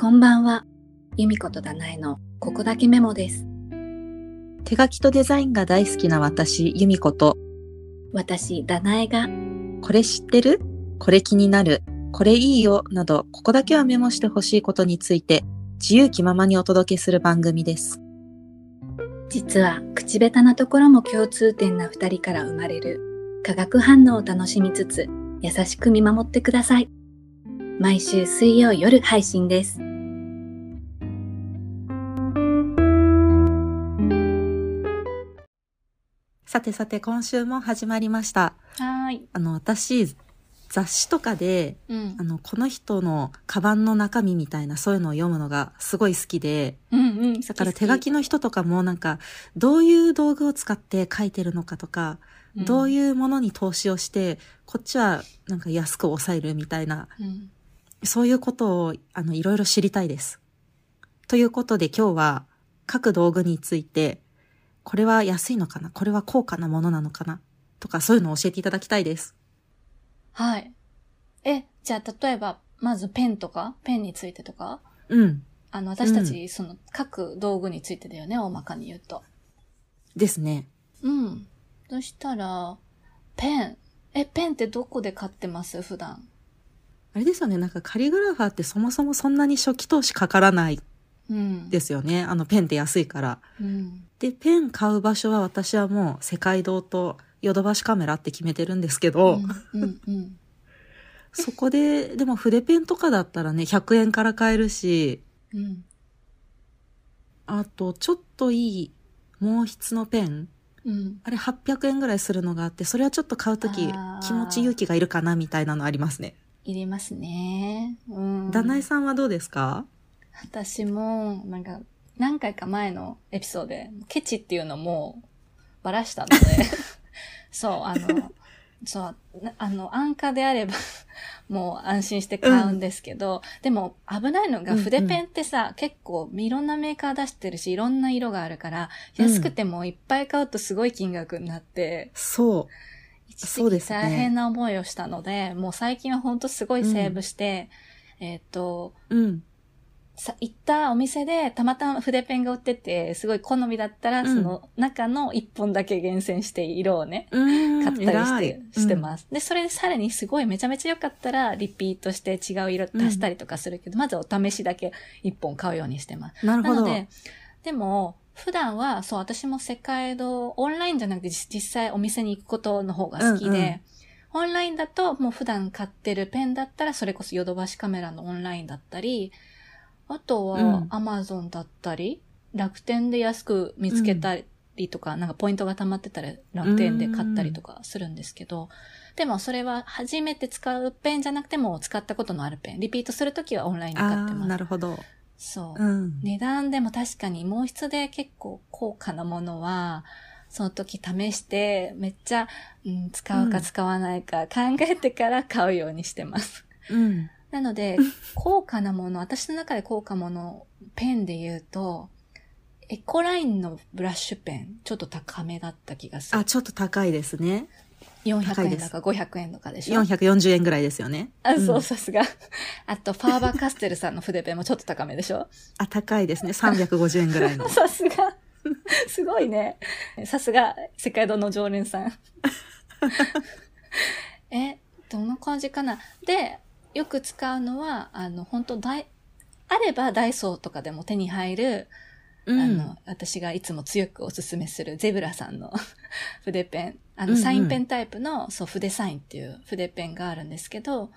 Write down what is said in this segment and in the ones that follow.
こんばんは。由美子とダナエのここだけメモです。手書きとデザインが大好きな私、由美子と、私、ダナエがこれ知ってる？これ気になるこれいいよなど、ここだけはメモしてほしいことについて、自由気ままにお届けする番組です。実は口下手なところも共通点な二人から生まれる化学反応を楽しみつつ優しく見守ってください。毎週水曜夜配信です。さてさて、今週も始まりました。はーい。あの、私、雑誌とかで、うんあ。の、この人のカバンの中身みたいな、そういうのを読むのがすごい好きで、うんうん。だから手書きの人とかもなんか、どういう道具を使って書いてるのかとか、どういいうものに投資をして、こっちはなんか安く抑えるみたいな、うん。うん。そういうことを、あの、いろいろ知りたいです。ということで今日は、各道具について、これは安いのかな？これは高価なものなのかな？とか、そういうのを教えていただきたいです。はい。え、じゃあ、例えば、まずペンとか？ペンについてとか？うん。あの、私たち、その、各道具についてだよね、大まかに言うと。ですね。うん。そしたら、ペン。え、ペンってどこで買ってます？普段。あれですよね。なんかカリグラファーってそもそもそんなに初期投資かからないうん。ですよね。あのペンって安いから。うん。で、ペン買う場所は私はもう世界堂とヨドバシカメラって決めてるんですけど、うん。うん。うん。そこで、でも筆ペンとかだったらね、100円から買えるし、うん。あと、ちょっといい毛筆のペン、うん。あれ800円ぐらいするのがあって、それはちょっと買うときあー気持ち勇気がいるかなみたいなのありますね。いりますね。うん。ダナエさんはどうですか？私も、なんか、何回か前のエピソードで、ケチっていうのもバラしたので、そう、あの、そう、なあの、安価であれば、もう安心して買うんですけど、でも危ないのがうんうん筆ペンってさ、結構いろんなメーカー出してるし、いろんな色があるから、うん安くてもいっぱい買うとすごい金額になって、そう。一そうですね時期大変な思いをしたので、もう最近はほんとすごいセーブして、えっ、と、うん。さ、行ったお店でたまたま筆ペンが売ってて、すごい好みだったら、うんその中の一本だけ厳選して色をね、うん。買ったりして、してます。で、それでさらにすごいめちゃめちゃ良かったら、リピートして違う色足したりとかするけど、まずお試しだけ一本買うようにしてます。うんなるほど。なので、でも、普段は、そう、私も世界堂、オンラインじゃなくて実実際お店に行くことの方が好きで、うんうんオンラインだと、もう普段買ってるペンだったら、それこそヨドバシカメラのオンラインだったり、あとうはんアマゾンだったり、楽天で安く見つけたりとか、なんかポイントが溜まってたら楽天で買ったりとかするんですけど、でもそれは初めて使うペンじゃなくても使ったことのあるペン。リピートするときはオンラインで買ってます。なるほど。そう。うん。値段でも確かに毛筆で結構高価なものは、その時試して、めっちゃ、うん、使うか使わないか考えてから買うようにしてます。うん。なので、高価なもの、私の中で高価もの、ペンで言うと、エコラインのブラッシュペン、ちょっと高めだった気がするあ、。ちょっと高いですね。高400いです円だか500円とかでしょ？440円ぐらいですよね。あ、そう、んさすが。あと、ファーバーカステルさんの筆ペンもちょっと高めでしょ？あ、高いですね。350円ぐらいの。さすが。すごいね。さすが、世界堂の常連さん。え、どんな感じかな？で、よく使うのは、あの、本当ダイ、あればダイソーとかでも手に入る、うんあの、私がいつも強くおすすめするゼブラさんの 筆ペン。あの、うんうんサインペンタイプの、そう、筆サインっていう筆ペンがあるんですけど、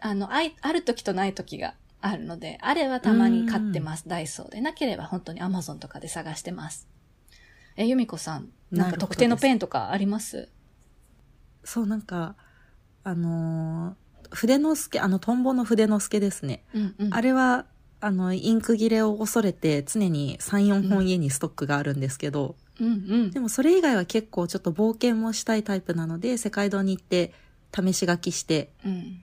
あの、あいある時とない時があるので、あれはたまに買ってます、ダイソーで。なければ本当にアマゾンとかで探してます。え、由美子さん、なんか特定のペンとかあります？そう、なんか、あのー筆の助、あの、トンボの筆の助ですね。うんうん。あれは、あの、インク切れを恐れて常に3、4本家にストックがあるんですけど、うんうんで。もそれ以外は結構ちょっと冒険もしたいタイプなので、世界堂に行って試し書きして、うん。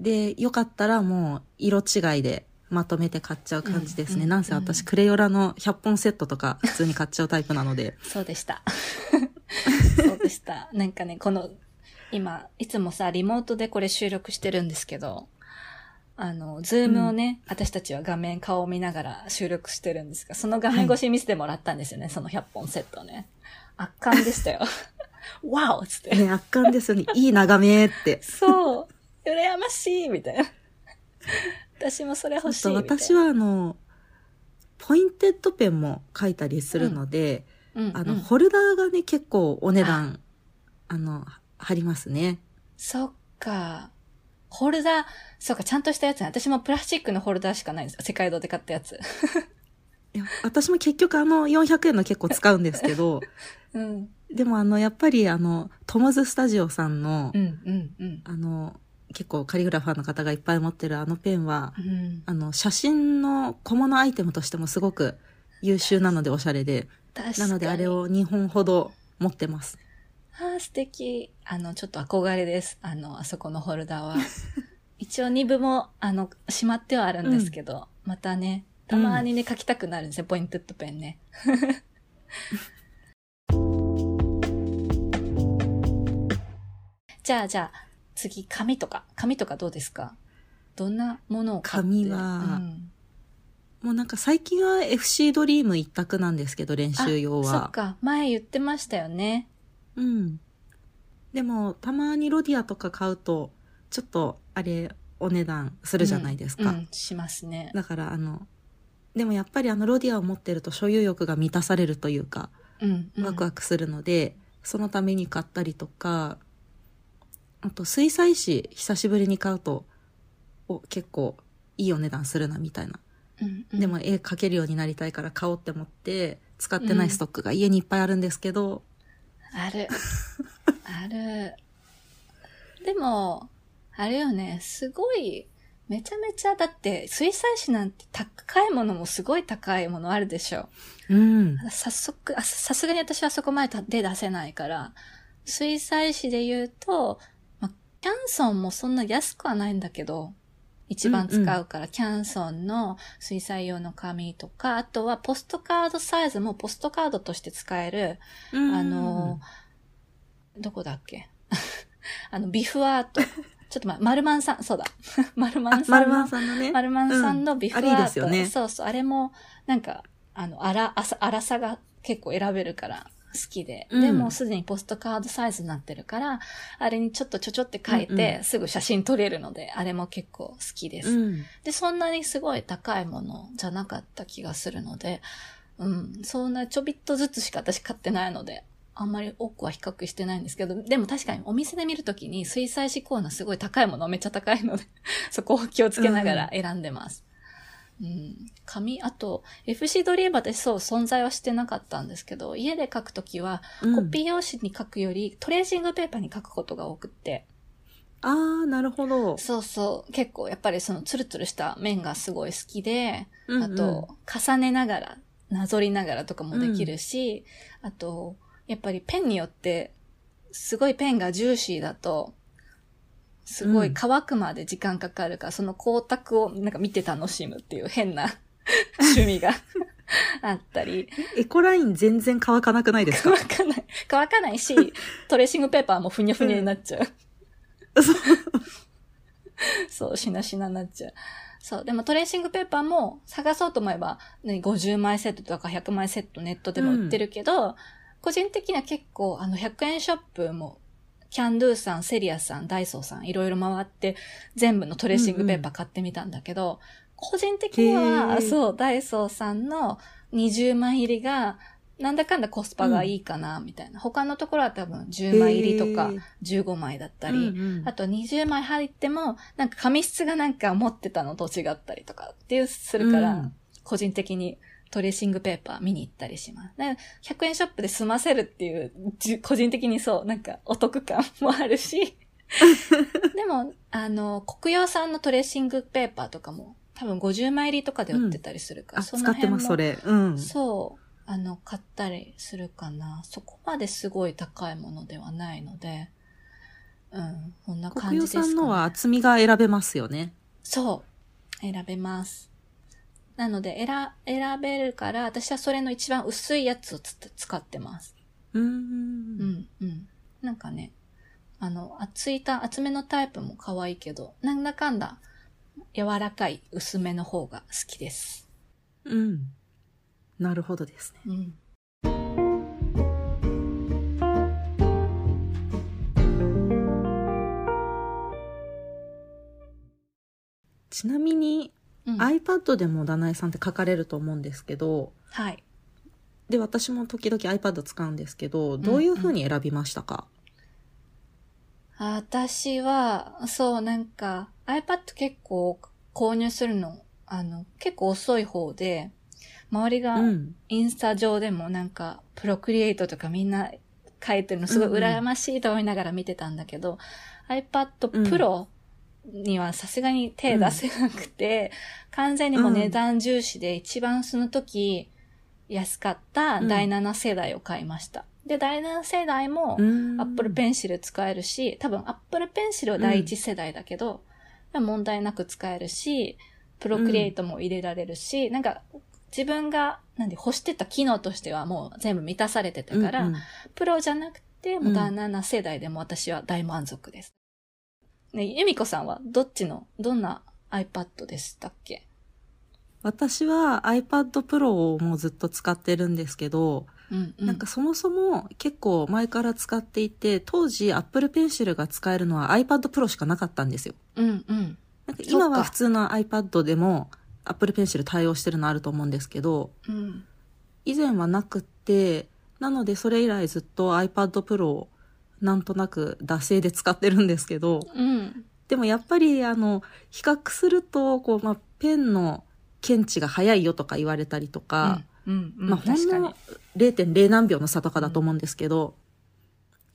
で、よかったらもう色違いでまとめて買っちゃう感じですね。うんなんせ私、クレヨラの100本セットとか普通に買っちゃうタイプなので。そうでした。そうでした。なんかね、この、今、いつもさ、リモートでこれ収録してるんですけど、あの、ズームをね、私たちは画面、顔を見ながら収録してるんですが、その画面越し見せてもらったんですよね、その100本セットね。圧巻でしたよ。わおつって。ね、圧巻ですよね。いい眺めって。そう。羨ましいみたいな。私もそれ欲しい。私はあの、ポインテッドペンも書いたりするので、うん、あの、うんホルダーがね、結構お値段、あの、張りますね。そっか。ホルダー、そうか、ちゃんとしたやつね。私もプラスチックのホルダーしかないんですよ。世界堂で買ったやつ。いや私も結局あの、400円の結構使うんですけど、うん。でもあの、やっぱりあの、トムズスタジオさんの、うん、うん、うん。あの、結構カリグラファーの方がいっぱい持ってるあのペンは、うん。あの、写真の小物アイテムとしてもすごく優秀なのでおしゃれで。なのであれ。を2本ほど持ってます。ああ、素敵。あの、ちょっと憧れです。あの、あそこのホルダーは。一応2部も、あの、しまってはあるんですけど、またね、たまにね、書きたくなるんですよ、ポイントッドペンね。じゃあ、じゃあ、次、紙とか。紙とかどうですか？どんなものを買って？紙はうんもうなんか最近は FC ドリーム一択なんですけど、練習用は。そっか。前言ってましたよね。うん。でも、たまにロディアとか買うと、ちょっと、あれ、お値段するじゃないですか。うんうんしますね。だから、あの、でもやっぱりあのロディアを持ってると所有欲が満たされるというか、うん、うん。ワクワクするので、そのために買ったりとか、あと水彩紙久しぶりに買うと、お結構いいお値段するなみたいな。うんうんでも絵描けるようになりたいから買おうって思って、使ってないストックが家にいっぱいあるんですけど、ある。ある。でも、あれよね、すごい、めちゃめちゃ、だって、水彩紙なんて高いものもすごい高いものあるでしょ。うん。早速、あさすがに私はそこまで手出せないから、水彩紙で言うと、まあ、キャンソンもそんな安くはないんだけど、一番使うから、キャンソンの水彩用の紙とか、あとはポストカードサイズもポストカードとして使える、あの、どこだっけ？あの、ビフアート。ちょっとま、マルマンさん、そうだ。マルマン、さあマルんの。マンさんのね。マルマンさんのビフアート。うんあれですよねそうそう。あれも、なんか、あの、あら、あさ、粗さが結構選べるから好きで。うんでも、すでにポストカードサイズになってるから、あれにちょっとちょちょって書いて、うんうすぐ写真撮れるので、あれも結構好きです。うん。で、そんなにすごい高いものじゃなかった気がするので、うん、そんなちょびっとずつしか私買ってないので、あんまり多くは比較してないんですけど、でも確かにお店で見るときに水彩紙コーナーすごい高いものめっちゃ高いので、そこを気をつけながら選んでます。うん、紙、あと、FC ドリーム私そう存在はしてなかったんですけど、家で書くときは、うん。コピー用紙に書くより、トレーシングペーパーに書くことが多くって、あー、なるほど。そうそう、結構やっぱりそのツルツルした面がすごい好きで、うんうん。あと、重ねながら、なぞりながらとかもできるし、あと、やっぱりペンによって、すごいペンがジューシーだと、すごい乾くまで時間かかるから、その光沢をなんか見て楽しむっていう変な 趣味が あったり、エコライン全然乾かなくないですか？乾かない、乾かないし、トレーシングペーパーもふにゃふにゃになっちゃう。そう、しなしなになっちゃう。そう。でもトレーシングペーパーも探そうと思えば、ね、50枚セットとか100枚セットネットでも売ってるけど、個人的には結構、あの、100円ショップも、キャンドゥさん、セリアさん、ダイソーさん、いろいろ回って、全部のトレーシングペーパー買ってみたんだけど、個人的にへは、ー。そう、ダイソーさんの20枚入りが、なんだかんだコスパがいいかな、みたいな。他のところは多分10枚入りとかへー。15枚だったり、うんうん。あと20枚入っても、なんか紙質がなんか持ってたのと違ったりとかっていうするから、うん。個人的にトレーシングペーパー見に行ったりします。で100円ショップで済ませるっていう、じ個人的にそう、なんかお得感もあるし、でも、あの、国用産のトレーシングペーパーとかも、多分50枚入りとかで売ってたりするから、あ、その辺も使ってます、それ。うん。そう。あの、買ったりするかな。そこまですごい高いものではないので、うん、こんな感国じですか、ね。用さんのは厚みが選べますよね。そう。選べます。なので、選、選べるから、私はそれの一番薄いやつをつ使ってます。うー。うんん、うん。なんかね、あの、厚いた、厚めのタイプも可愛いけど、なんだかんだ、柔らかい薄めの方が好きです。うん。なるほどですね。うん。ちなみに、うん iPad でもダナエさんって書かれると思うんですけど、はい。で、私も時々 iPad 使うんですけど、どういう風に選びましたか、私は、そう、なんか、iPad 結構購入するの、あの、結構遅い方で、周りがうん。インスタ上でもなんか、プロクリエイトとかみんな書いてるのすごい羨ましいと思いながら見てたんだけど、iPad Pro にはさすがに手出せなくて、完全にもう値段重視で一番その時安かった第7世代を買いました。で、第7世代も、うん。アップルペンシル使えるし、多分アップルペンシルは第一世代だけど、問題なく使えるし、プロクリエイトも入れられるし、なんか自分がなんで欲してた機能としてはもう全部満たされてたから、うんうんプロじゃなくて、もううん第7世代でも私は大満足です。ね、ゆみこさんはどっちの、どんな iPad でしたっけ？私は iPad Pro をもうずっと使ってるんですけど、うん、うん。なんかそもそも結構前から使っていて、当時 Apple Pencil が使えるのは iPad Pro しかなかったんですよ。うん、うん。なんか今は普通の iPad でも Apple Pencil 対応してるのあると思うんですけど、うん。以前はなくって、なのでそれ以来ずっと iPad Pro をなんとなく惰性で使ってるんですけど、うん。でもやっぱりあの、比較すると、こう、まあ、ペンの検知が早いよとか言われたりとか、うん、うん。まあ、ほん確かにの。0.0何秒の差とかだと思うんですけど、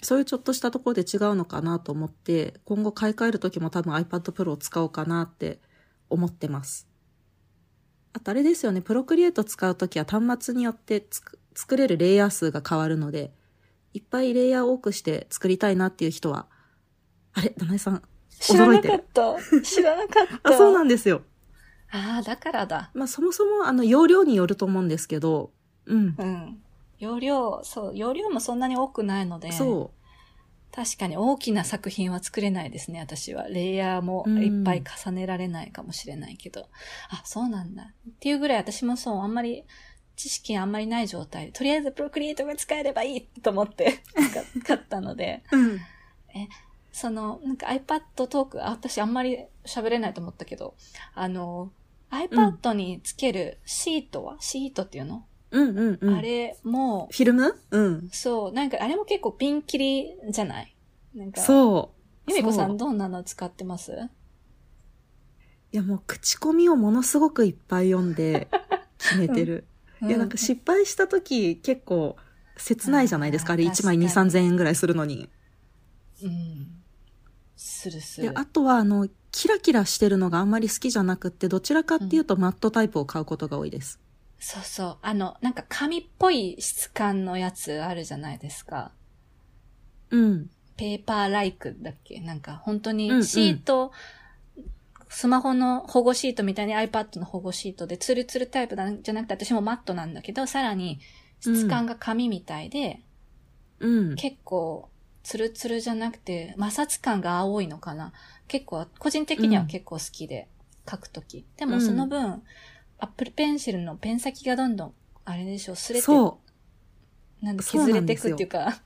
そういうちょっとしたところで違うのかなと思って、今後買い替える時も多分 iPad Pro を使おうかなって思ってます。あとあれですよね、プロクリエイト使う時は端末によってつく作れるレイヤー数が変わるので、いっぱいレイヤーを多くして作りたいなっていう人は、あれ、ダナエさん。知らなかった。知らなかった。あ、そうなんですよ。ああ、だからだ。まあそもそもあの容量によると思うんですけど、うん。うん。容量、そう、容量もそんなに多くないので、そう。確かに大きな作品は作れないですね、私は。レイヤーもうんいっぱい重ねられないかもしれないけど。あ、そうなんだ。っていうぐらい私もそう、あんまり、知識あんまりない状態で、とりあえずプロクリエイトが使えればいいと思って 買ったので、うん。その、なんか iPad トーク、あ、私あんまり喋れないと思ったけど、あの、iPad につけるシートは、シートっていうの、うんうんうん。あれも、フィルム？うん。そう、なんかあれも結構ピンキリじゃない？なんか、そう。ゆみこさんどんなの使ってます？いやもう口コミをものすごくいっぱい読んで決めてる。いやなんか失敗した時結構切ないじゃないですか。あれあー1枚2、確かに3000円ぐらいするのに。うん。するすで、る。あとはあの、キラキラしてるのがあんまり好きじゃなくって、どちらかっていうとマットタイプを買うことが多いです。そうそう。あの、なんか紙っぽい質感のやつあるじゃないですか。うん。ペーパーライクだっけ？なんか本当にうんうんシート、スマホの保護シートみたいに iPad の保護シートでツルツルタイプだじゃなくて私もマットなんだけど、さらに質感が紙みたいで、うん。結構ツルツルじゃなくて摩擦感が青いのかな。結構、個人的には結構好きで書くとき。でもその分、アップルペンシルのペン先がどんどん、あれでしょ、擦れて、そなんで削れていくっていうか、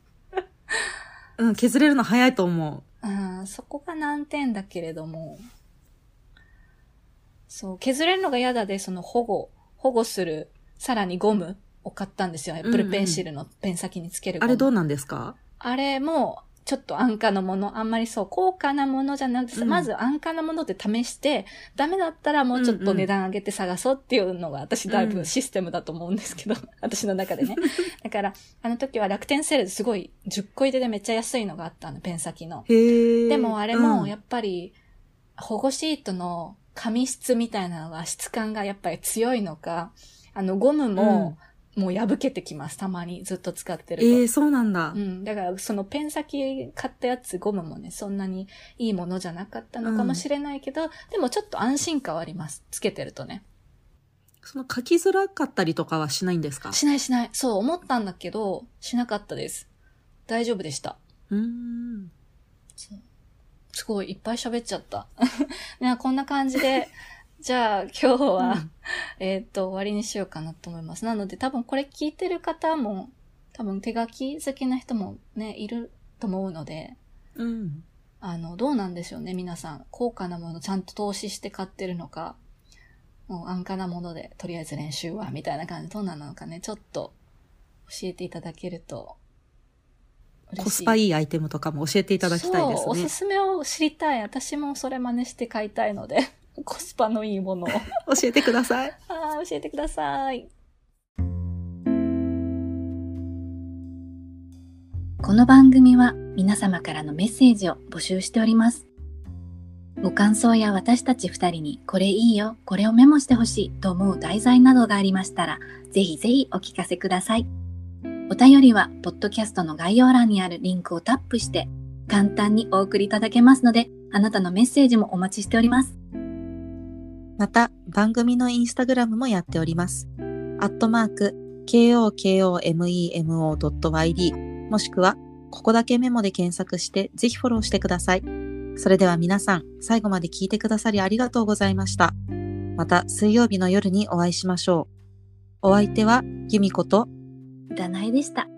う。うん、削れるの早いと思うん、そこが難点だけれども、そう、削れるのが嫌だで、その保護、保護する、さらにゴムを買ったんですよ。アップルペンシルのペン先につけるう。ゴム。あれどうなんですか？あれも、ちょっと安価なもの、あんまりそう、高価なものじゃなくて、うんまず安価なもので試して、ダメだったらもうちょっと値段上げて探そうっていうのが、私だいぶシステムだと思うんですけど、私の中でね。だから、あの時は楽天セールですごい10個入れでめっちゃ安いのがあったの、ペン先の。でもあれもうんやっぱり保護シートの紙質みたいなのが質感がやっぱり強いのか、あのゴムももう破けてきます、たまにずっと使ってると。ええそうなんだう。ん。だから、そのペン先買ったやつ、ゴムもね、そんなにいいものじゃなかったのかもしれないけど、でもちょっと安心感はあります。つけてるとね。その書きづらかったりとかはしないんですか？しないしない。そう思ったんだけど、しなかったです。大丈夫でした。うーん。そうすごいいっぱい喋っちゃった。こんな感じで、じゃあ今日は、うんえーっと、終わりにしようかなと思います。なので多分これ聞いてる方も、多分手書き好きな人もね、いると思うので、うん。あの、どうなんでしょうね、皆さん。高価なものちゃんと投資して買ってるのか、もう安価なもので、とりあえず練習は、みたいな感じ、どうなのかね、ちょっと教えていただけると。コスパいいアイテムとかも教えていただきたいですそう、おすね。すめを知りたい。私もそれ真似して買いたいので、コスパのいいものを。教えてください。あー教えてください。この番組は皆様からのメッセージを募集しております。ご感想や私たち二人にこれいいよ、これをメモしてほしいと思う題材などがありましたら、ぜひぜひお聞かせください。お便りは、ポッドキャストの概要欄にあるリンクをタップして、簡単にお送りいただけますので、あなたのメッセージもお待ちしております。また、番組のインスタグラムもやっております。アットマーク、kokomemo.yd もしくは、ここだけメモで検索して、ぜひフォローしてください。それでは皆さん、最後まで聞いてくださりありがとうございました。また、水曜日の夜にお会いしましょう。お相手は、由美子と、占いでした。